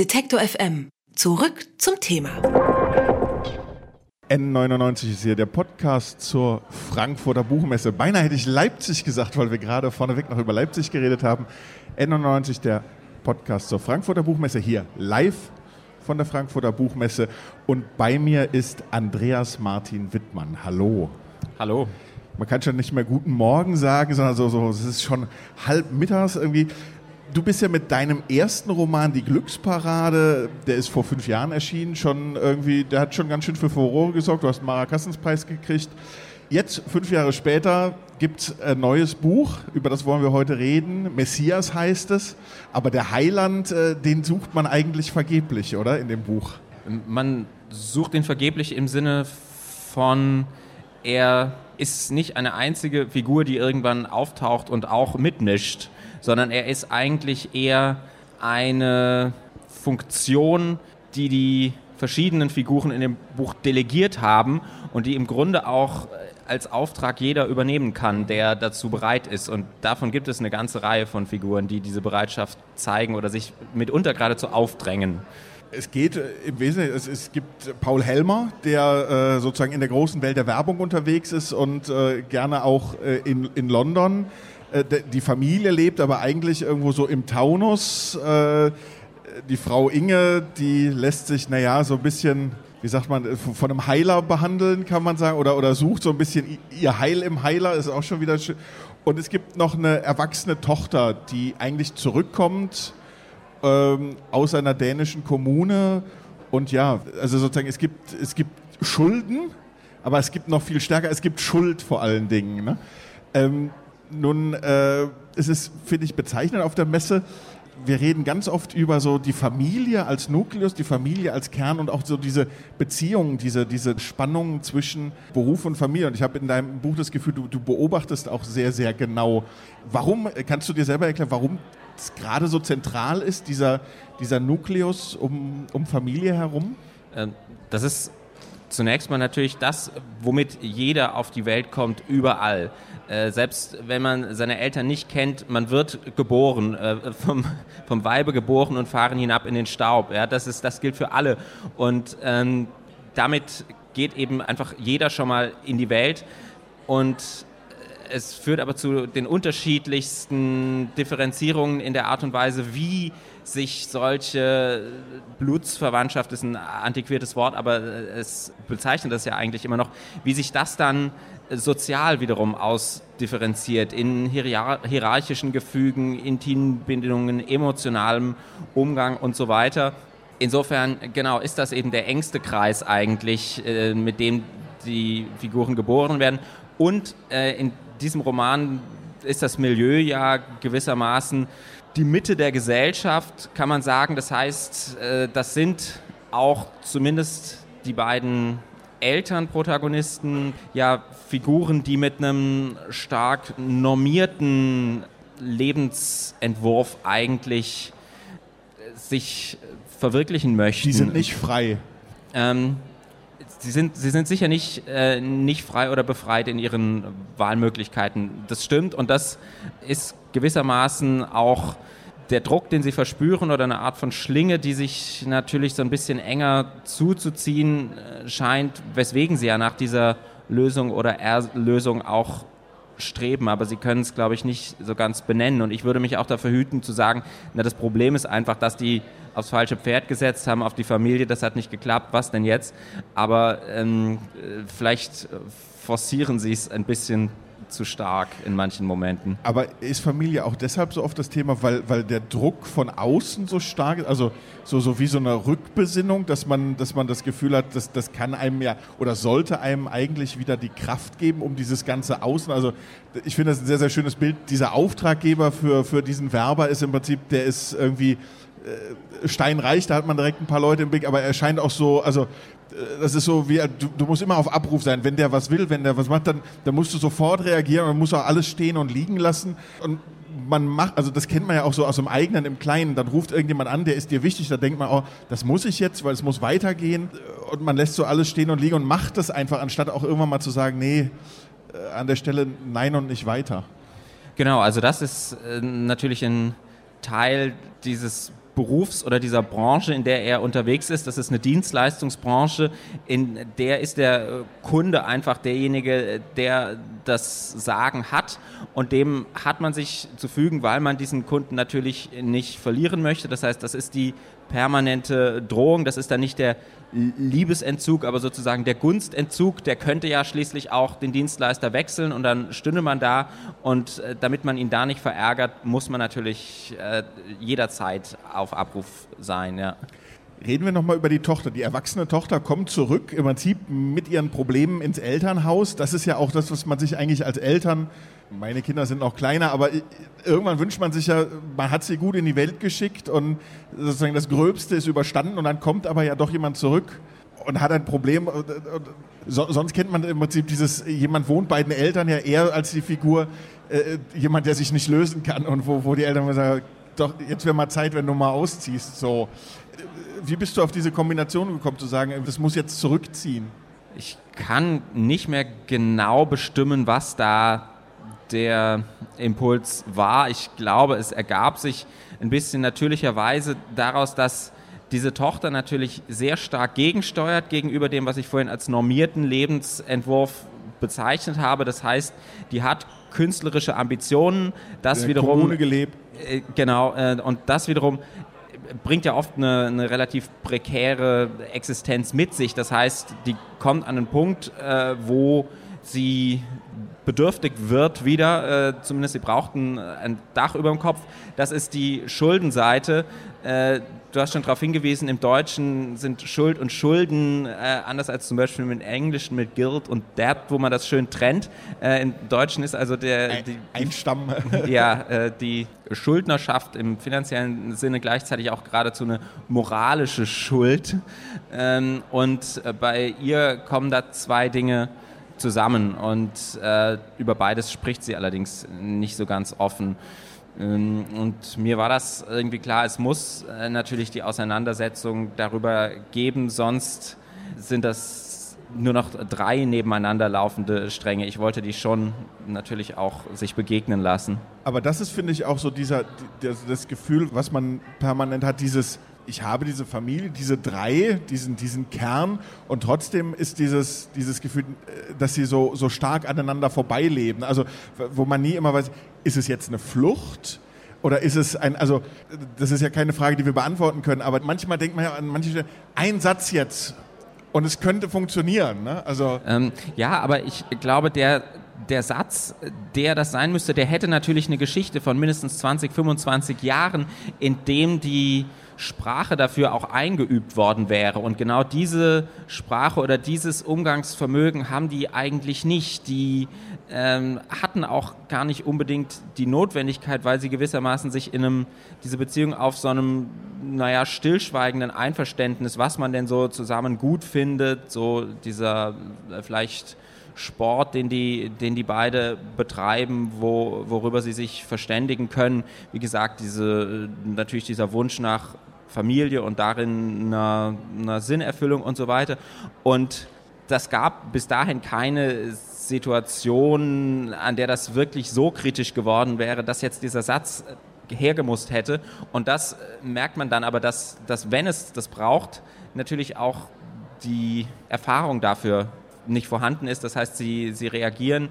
Detektor FM. Zurück zum Thema. N99 ist hier der Podcast zur Frankfurter Buchmesse. Beinahe hätte ich Leipzig gesagt, weil wir gerade vorneweg noch über Leipzig geredet haben. N99, der Podcast zur Frankfurter Buchmesse, hier live von der Frankfurter Buchmesse. Und bei mir ist Andreas Martin Wittmann. Hallo. Hallo. Man kann schon nicht mehr guten Morgen sagen, sondern so, so es ist schon halb mittags irgendwie du bist ja mit deinem ersten Roman Die Glücksparade, der ist vor fünf Jahren erschienen, schon irgendwie, der hat schon ganz schön für Furore gesorgt. Du hast einen Marakassenspreis gekriegt. Jetzt, fünf Jahre später, gibt es ein neues Buch, über das wollen wir heute reden. Messias heißt es. Aber der Heiland, äh, den sucht man eigentlich vergeblich, oder? In dem Buch. Man sucht ihn vergeblich im Sinne von, er ist nicht eine einzige Figur, die irgendwann auftaucht und auch mitmischt sondern er ist eigentlich eher eine Funktion, die die verschiedenen Figuren in dem Buch delegiert haben und die im Grunde auch als Auftrag jeder übernehmen kann, der dazu bereit ist. Und davon gibt es eine ganze Reihe von Figuren, die diese Bereitschaft zeigen oder sich mitunter geradezu aufdrängen. Es geht äh, im Wesentlichen, es, es gibt Paul Helmer, der äh, sozusagen in der großen Welt der Werbung unterwegs ist und äh, gerne auch äh, in, in London äh, die Familie lebt aber eigentlich irgendwo so im Taunus. Äh, die Frau Inge, die lässt sich, naja, so ein bisschen, wie sagt man, äh, von einem Heiler behandeln, kann man sagen, oder, oder sucht so ein bisschen ihr Heil im Heiler, ist auch schon wieder schön. Und es gibt noch eine erwachsene Tochter, die eigentlich zurückkommt ähm, aus einer dänischen Kommune. Und ja, also sozusagen, es gibt, es gibt Schulden, aber es gibt noch viel stärker, es gibt Schuld vor allen Dingen. Ne? Ähm, nun, äh, es ist, finde ich, bezeichnend auf der Messe. Wir reden ganz oft über so die Familie als Nukleus, die Familie als Kern und auch so diese Beziehungen, diese, diese Spannungen zwischen Beruf und Familie. Und ich habe in deinem Buch das Gefühl, du, du beobachtest auch sehr, sehr genau. Warum, kannst du dir selber erklären, warum es gerade so zentral ist, dieser, dieser Nukleus um, um Familie herum? Ähm, das ist zunächst mal natürlich das, womit jeder auf die Welt kommt, überall. Äh, selbst wenn man seine Eltern nicht kennt, man wird geboren, äh, vom, vom Weibe geboren und fahren hinab in den Staub. Ja, das, ist, das gilt für alle. Und ähm, damit geht eben einfach jeder schon mal in die Welt. Und es führt aber zu den unterschiedlichsten Differenzierungen in der Art und Weise, wie sich solche Blutsverwandtschaft ist ein antiquiertes Wort, aber es bezeichnet das ja eigentlich immer noch, wie sich das dann sozial wiederum ausdifferenziert in hierarchischen Gefügen, intimen Bindungen, emotionalem Umgang und so weiter. Insofern, genau, ist das eben der engste Kreis eigentlich, äh, mit dem die Figuren geboren werden. Und äh, in diesem Roman ist das Milieu ja gewissermaßen die Mitte der Gesellschaft, kann man sagen. Das heißt, äh, das sind auch zumindest die beiden Elternprotagonisten ja Figuren, die mit einem stark normierten Lebensentwurf eigentlich sich verwirklichen möchten. Die sind nicht frei. Ähm, sie, sind, sie sind sicher nicht, äh, nicht frei oder befreit in ihren Wahlmöglichkeiten. Das stimmt und das ist gewissermaßen auch der Druck, den sie verspüren oder eine Art von Schlinge, die sich natürlich so ein bisschen enger zuzuziehen äh, scheint, weswegen sie ja nach dieser Lösung oder Erlösung auch streben, aber sie können es, glaube ich, nicht so ganz benennen. Und ich würde mich auch dafür hüten zu sagen, na, das Problem ist einfach, dass die aufs falsche Pferd gesetzt haben, auf die Familie, das hat nicht geklappt, was denn jetzt? Aber ähm, äh, vielleicht forcieren sie es ein bisschen zu stark in manchen Momenten. Aber ist Familie auch deshalb so oft das Thema, weil, weil der Druck von außen so stark ist? Also so, so wie so eine Rückbesinnung, dass man, dass man das Gefühl hat, dass, das kann einem ja oder sollte einem eigentlich wieder die Kraft geben, um dieses ganze Außen. Also ich finde das ein sehr, sehr schönes Bild. Dieser Auftraggeber für, für diesen Werber ist im Prinzip, der ist irgendwie steinreich, da hat man direkt ein paar Leute im Blick, aber er scheint auch so, also äh, das ist so wie, du, du, musst immer auf Abruf sein. Wenn der was will, wenn der was macht, dann, dann musst du sofort reagieren und musst auch alles stehen und liegen lassen. Und man macht, also das kennt man ja auch so aus dem eigenen, im Kleinen, dann ruft irgendjemand an, der ist dir wichtig, da denkt man, oh, das muss ich jetzt, weil es muss weitergehen. Und man lässt so alles stehen und liegen und macht das einfach, anstatt auch irgendwann mal zu sagen, nee, äh, an der Stelle nein und nicht weiter. Genau, also das ist äh, natürlich ein Teil dieses Berufs- oder dieser Branche, in der er unterwegs ist. Das ist eine Dienstleistungsbranche, in der ist der äh, Kunde einfach derjenige, der das Sagen hat und dem hat man sich zu fügen, weil man diesen Kunden natürlich nicht verlieren möchte. Das heißt, das ist die permanente Drohung, das ist dann nicht der Liebesentzug, aber sozusagen der Gunstentzug, der könnte ja schließlich auch den Dienstleister wechseln und dann stünde man da und äh, damit man ihn da nicht verärgert, muss man natürlich äh, jederzeit auf Abruf sein. Ja. Reden wir nochmal über die Tochter. Die erwachsene Tochter kommt zurück, im Prinzip mit ihren Problemen ins Elternhaus. Das ist ja auch das, was man sich eigentlich als Eltern, meine Kinder sind noch kleiner, aber irgendwann wünscht man sich ja, man hat sie gut in die Welt geschickt und sozusagen das Gröbste ist überstanden und dann kommt aber ja doch jemand zurück und hat ein Problem. sonst kennt man im Prinzip dieses, jemand wohnt bei den Eltern ja eher als die Figur, äh, jemand, der sich nicht lösen kann und wo, wo die Eltern sagen, doch, jetzt wäre mal Zeit, wenn du mal ausziehst. So wie bist du auf diese Kombination gekommen, zu sagen, das muss jetzt zurückziehen? Ich kann nicht mehr genau bestimmen, was da der Impuls war. Ich glaube, es ergab sich ein bisschen natürlicherweise daraus, dass diese Tochter natürlich sehr stark gegensteuert gegenüber dem, was ich vorhin als normierten Lebensentwurf bezeichnet habe. Das heißt, die hat künstlerische Ambitionen, das wiederum Kommune gelebt. Äh, genau, äh, und das wiederum bringt ja oft eine, eine, relativ prekäre Existenz mit sich. Das heißt, die kommt an einen Punkt, äh, wo sie bedürftig wird wieder, äh, zumindest sie braucht ein, ein, Dach über dem Kopf. Das ist die Schuldenseite. Äh, du hast schon darauf hingewiesen, im Deutschen sind Schuld und Schulden äh, anders als zum Beispiel im Englischen mit Guilt und Debt, wo man das schön trennt. Äh, Im Deutschen ist also der... Ein, die, ein Stamm. ja, äh, die Schuldnerschaft im finanziellen Sinne gleichzeitig auch geradezu eine moralische Schuld. Ähm, und äh, bei ihr kommen da zwei Dinge zusammen und äh, über beides spricht sie allerdings nicht so ganz offen. Ähm, und mir war das irgendwie klar, es muss äh, natürlich die Auseinandersetzung darüber geben, sonst sind das nur noch drei nebeneinander laufende Stränge. Ich wollte die schon natürlich auch sich begegnen lassen. Aber das ist, finde ich, auch so dieser, das, das Gefühl, was man permanent hat, dieses ich habe diese Familie, diese drei, diesen, diesen Kern und trotzdem ist dieses, dieses Gefühl, äh, dass sie so, so stark aneinander vorbeileben. Also, wo man nie immer weiß, ist es jetzt eine Flucht? Oder ist es ein, also das ist ja keine Frage, die wir beantworten können, aber manchmal denkt man ja an manche Stellen, ein Satz jetzt und es könnte funktionieren. Ne? Also ähm, ja, aber ich glaube, der, der Satz, der das sein müsste, der hätte natürlich eine Geschichte von mindestens 20, 25 Jahren, in dem die Sprache dafür auch eingeübt worden wäre. Und genau diese Sprache oder dieses Umgangsvermögen haben die eigentlich nicht. Die ähm, hatten auch gar nicht unbedingt die Notwendigkeit, weil sie gewissermaßen sich in einem, diese Beziehung auf so einem, naja, stillschweigenden Einverständnis, was man denn so zusammen gut findet, so dieser äh, vielleicht Sport, den die, den die beide betreiben, wo, worüber sie sich verständigen können. Wie gesagt, diese, natürlich dieser Wunsch nach Familie und darin einer, einer Sinnerfüllung und so weiter. Und das gab bis dahin keine Situation, an der das wirklich so kritisch geworden wäre, dass jetzt dieser Satz hergemusst hätte. Und das merkt man dann aber, dass, dass wenn es das braucht, natürlich auch die Erfahrung dafür nicht vorhanden ist. Das heißt, sie, sie reagieren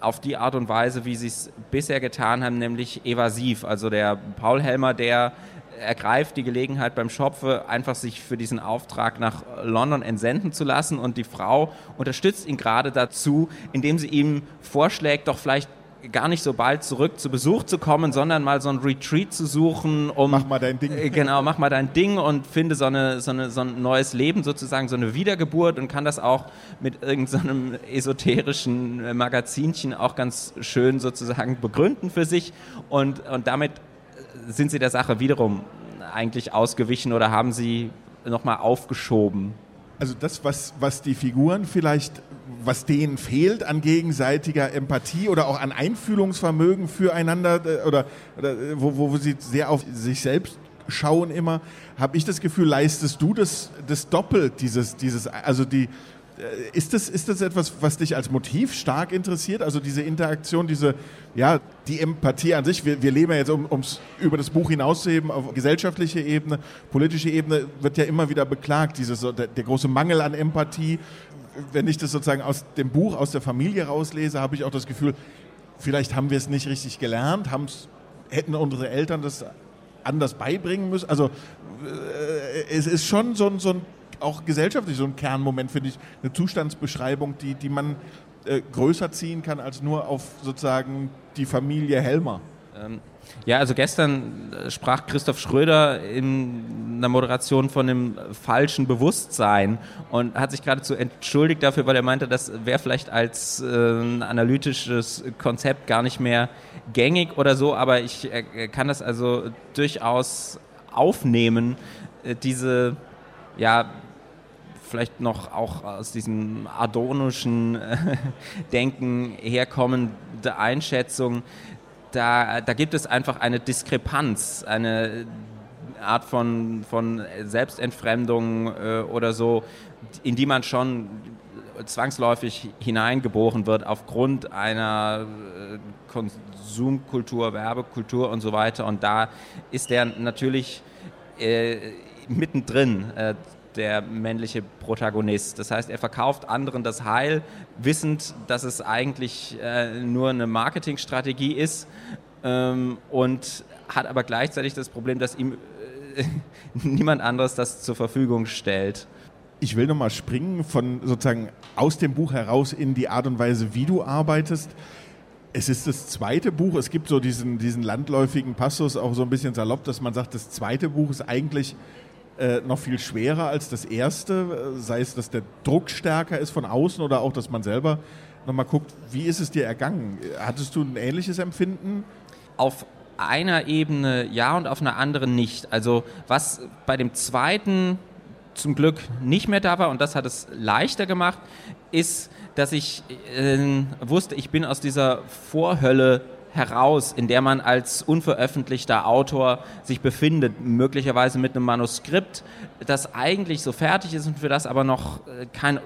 auf die Art und Weise, wie sie es bisher getan haben, nämlich evasiv. Also der Paul Helmer, der ergreift die Gelegenheit beim Schopfe, einfach sich für diesen Auftrag nach London entsenden zu lassen und die Frau unterstützt ihn gerade dazu, indem sie ihm vorschlägt, doch vielleicht gar nicht so bald zurück zu Besuch zu kommen, sondern mal so ein Retreat zu suchen, um mach mal dein Ding. Äh, genau, mach mal dein Ding und finde so, eine, so, eine, so ein neues Leben sozusagen, so eine Wiedergeburt und kann das auch mit irgendeinem so esoterischen Magazinchen auch ganz schön sozusagen begründen für sich und, und damit sind Sie der Sache wiederum eigentlich ausgewichen oder haben Sie nochmal aufgeschoben? Also das, was, was die Figuren vielleicht, was denen fehlt an gegenseitiger Empathie oder auch an Einfühlungsvermögen füreinander äh, oder, oder äh, wo, wo sie sehr auf sich selbst schauen immer, habe ich das Gefühl, leistest du das, das doppelt, dieses, dieses, also die, ist das, ist das etwas, was dich als Motiv stark interessiert? Also diese Interaktion, diese, ja, die Empathie an sich. Wir, wir leben ja jetzt, um es über das Buch hinauszuheben, auf gesellschaftliche Ebene, politische Ebene wird ja immer wieder beklagt, dieses, der, der große Mangel an Empathie. Wenn ich das sozusagen aus dem Buch, aus der Familie rauslese, habe ich auch das Gefühl, vielleicht haben wir es nicht richtig gelernt, hätten unsere Eltern das anders beibringen müssen. Also äh, es ist schon so so ein auch gesellschaftlich so ein Kernmoment, finde ich, eine Zustandsbeschreibung, die, die man äh, größer ziehen kann als nur auf sozusagen die Familie Helmer. Ähm, ja, also gestern äh, sprach Christoph Schröder in einer Moderation von dem falschen Bewusstsein und hat sich geradezu entschuldigt dafür, weil er meinte, das wäre vielleicht als äh, analytisches Konzept gar nicht mehr gängig oder so, aber ich äh, kann das also durchaus aufnehmen, äh, diese ja, vielleicht noch auch aus diesem adonischen äh, Denken herkommende Einschätzung, da, da gibt es einfach eine Diskrepanz, eine Art von, von Selbstentfremdung äh, oder so, in die man schon zwangsläufig hineingeboren wird aufgrund einer äh, Konsumkultur, Werbekultur und so weiter. Und da ist der natürlich äh, mittendrin. Äh, der männliche Protagonist. Das heißt, er verkauft anderen das Heil, wissend, dass es eigentlich äh, nur eine Marketingstrategie ist ähm, und hat aber gleichzeitig das Problem, dass ihm äh, niemand anderes das zur Verfügung stellt. Ich will nochmal springen von sozusagen aus dem Buch heraus in die Art und Weise, wie du arbeitest. Es ist das zweite Buch. Es gibt so diesen, diesen landläufigen Passus, auch so ein bisschen salopp, dass man sagt, das zweite Buch ist eigentlich äh, noch viel schwerer als das erste, sei es, dass der Druck stärker ist von außen oder auch, dass man selber nochmal guckt, wie ist es dir ergangen? Hattest du ein ähnliches Empfinden? Auf einer Ebene ja und auf einer anderen nicht. Also was bei dem zweiten zum Glück nicht mehr da war und das hat es leichter gemacht, ist, dass ich äh, wusste, ich bin aus dieser Vorhölle heraus, in der man als unveröffentlichter Autor sich befindet, möglicherweise mit einem Manuskript, das eigentlich so fertig ist und für das aber noch äh, kein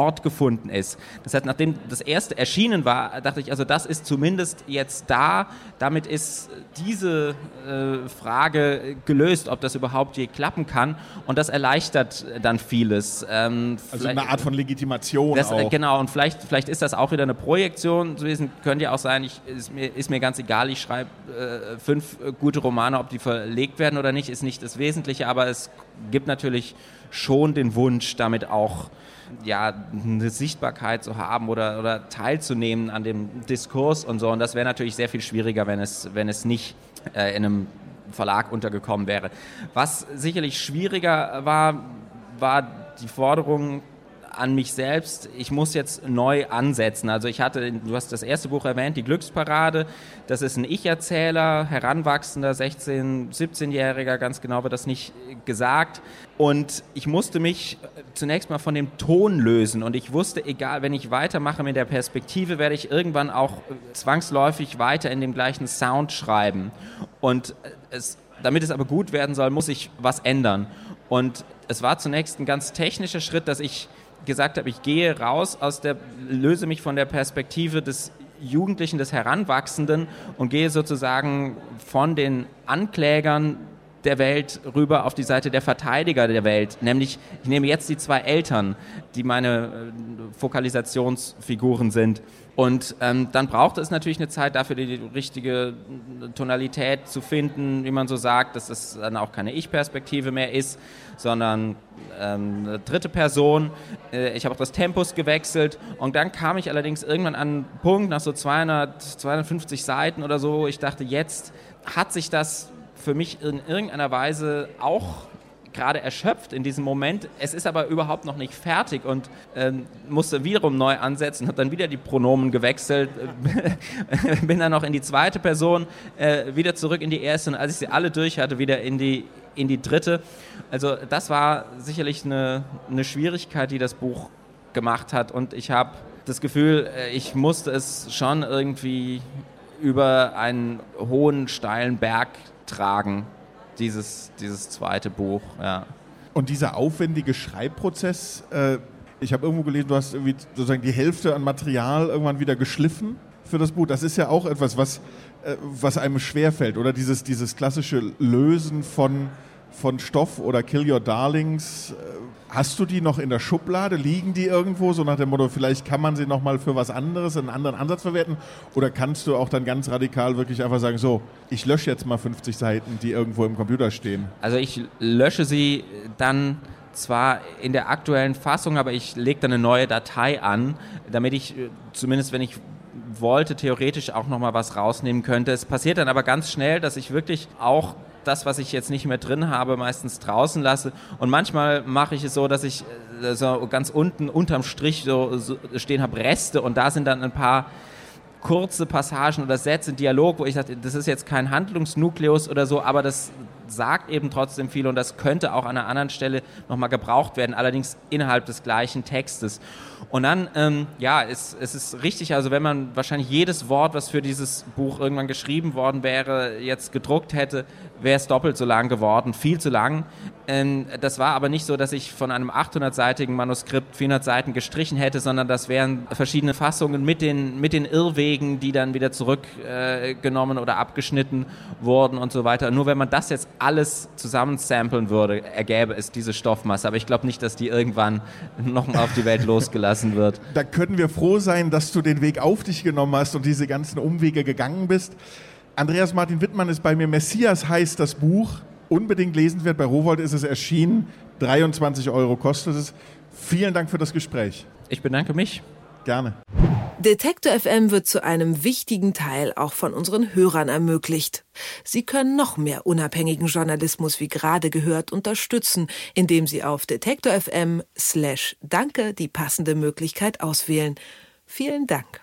Ort gefunden ist. Das heißt, nachdem das erste erschienen war, dachte ich, also das ist zumindest jetzt da. Damit ist diese äh, Frage gelöst, ob das überhaupt je klappen kann. Und das erleichtert dann vieles. Ähm, also eine Art von Legitimation das, auch. Genau, und vielleicht, vielleicht ist das auch wieder eine Projektion gewesen. Könnte ja auch sein, ich, ist, mir, ist mir ganz egal, ich schreibe äh, fünf gute Romane, ob die verlegt werden oder nicht, ist nicht das Wesentliche. Aber es gibt natürlich schon den Wunsch, damit auch ja, eine Sichtbarkeit zu haben oder, oder teilzunehmen an dem Diskurs und so. Und das wäre natürlich sehr viel schwieriger, wenn es, wenn es nicht äh, in einem Verlag untergekommen wäre. Was sicherlich schwieriger war, war die Forderung an mich selbst, ich muss jetzt neu ansetzen. Also ich hatte, du hast das erste Buch erwähnt, die Glücksparade. Das ist ein Ich-Erzähler, heranwachsender 16-, 17-Jähriger, ganz genau wird das nicht gesagt. Und ich musste mich zunächst mal von dem Ton lösen. Und ich wusste, egal, wenn ich weitermache mit der Perspektive, werde ich irgendwann auch zwangsläufig weiter in dem gleichen Sound schreiben. Und es, damit es aber gut werden soll, muss ich was ändern. Und es war zunächst ein ganz technischer Schritt, dass ich gesagt habe, ich gehe raus aus der, löse mich von der Perspektive des Jugendlichen, des Heranwachsenden und gehe sozusagen von den Anklägern der Welt rüber auf die Seite der Verteidiger der Welt. Nämlich, ich nehme jetzt die zwei Eltern, die meine äh, Fokalisationsfiguren sind. Und ähm, dann braucht es natürlich eine Zeit dafür, die richtige Tonalität zu finden, wie man so sagt, dass es dann auch keine Ich-Perspektive mehr ist, sondern ähm, eine dritte Person. Äh, ich habe auch das Tempus gewechselt und dann kam ich allerdings irgendwann an einen Punkt nach so 200, 250 Seiten oder so, ich dachte, jetzt hat sich das für mich in irgendeiner Weise auch gerade erschöpft in diesem Moment. Es ist aber überhaupt noch nicht fertig und ähm, musste wiederum neu ansetzen, habe dann wieder die Pronomen gewechselt, bin dann noch in die zweite Person, äh, wieder zurück in die erste und als ich sie alle durch hatte, wieder in die, in die dritte. Also das war sicherlich eine, eine Schwierigkeit, die das Buch gemacht hat und ich habe das Gefühl, äh, ich musste es schon irgendwie über einen hohen, steilen Berg tragen, dieses, dieses zweite Buch. Ja. Und dieser aufwendige Schreibprozess, äh, Ich habe irgendwo gelesen, du hast irgendwie sozusagen die Hälfte an Material irgendwann wieder geschliffen für das Buch. Das ist ja auch etwas, was, äh, was einem schwerfällt, oder? Dieses, dieses klassische Lösen von, von Stoff oder Kill Your Darlings. Äh, hast du die noch in der Schublade? Liegen die irgendwo? So nach dem Motto, vielleicht kann man sie nochmal für was anderes, einen anderen Ansatz verwerten? Oder kannst du auch dann ganz radikal wirklich einfach sagen, so, ich lösche jetzt mal 50 Seiten, die irgendwo im Computer stehen? Also ich lösche sie dann zwar in der aktuellen Fassung, aber ich lege dann eine neue Datei an, damit ich äh, zumindest, wenn ich wollte, theoretisch auch nochmal was rausnehmen könnte. Es passiert dann aber ganz schnell, dass ich wirklich auch das, was ich jetzt nicht mehr drin habe, meistens draußen lasse. Und manchmal mache ich es so, dass ich äh, so ganz unten unterm Strich so, so stehen habe Reste und da sind dann ein paar kurze Passagen oder Sätze, Dialog, wo ich sage, das ist jetzt kein Handlungsnukleus oder so, aber das sagt eben trotzdem viel und das könnte auch an einer anderen Stelle nochmal gebraucht werden, allerdings innerhalb des gleichen Textes. Und dann, ähm, ja, es, es ist richtig, also wenn man wahrscheinlich jedes Wort, was für dieses Buch irgendwann geschrieben worden wäre, jetzt gedruckt hätte, wäre es doppelt so lang geworden, viel zu lang. Ähm, das war aber nicht so, dass ich von einem 800-seitigen Manuskript 400 Seiten gestrichen hätte, sondern das wären verschiedene Fassungen mit den, mit den Irrwegen, die dann wieder zurückgenommen äh, oder abgeschnitten wurden und so weiter. Nur wenn man das jetzt alles zusammensamplen würde, ergäbe es diese Stoffmasse. Aber ich glaube nicht, dass die irgendwann nochmal auf die Welt losgelassen wird. Da können wir froh sein, dass du den Weg auf dich genommen hast und diese ganzen Umwege gegangen bist. Andreas Martin Wittmann ist bei mir. Messias heißt das Buch. Unbedingt lesenswert. Bei Rowold ist es erschienen. 23 Euro kostet es. Vielen Dank für das Gespräch. Ich bedanke mich. Gerne. Detektor FM wird zu einem wichtigen Teil auch von unseren Hörern ermöglicht. Sie können noch mehr unabhängigen Journalismus wie gerade gehört unterstützen, indem Sie auf Detektor FM slash Danke die passende Möglichkeit auswählen. Vielen Dank.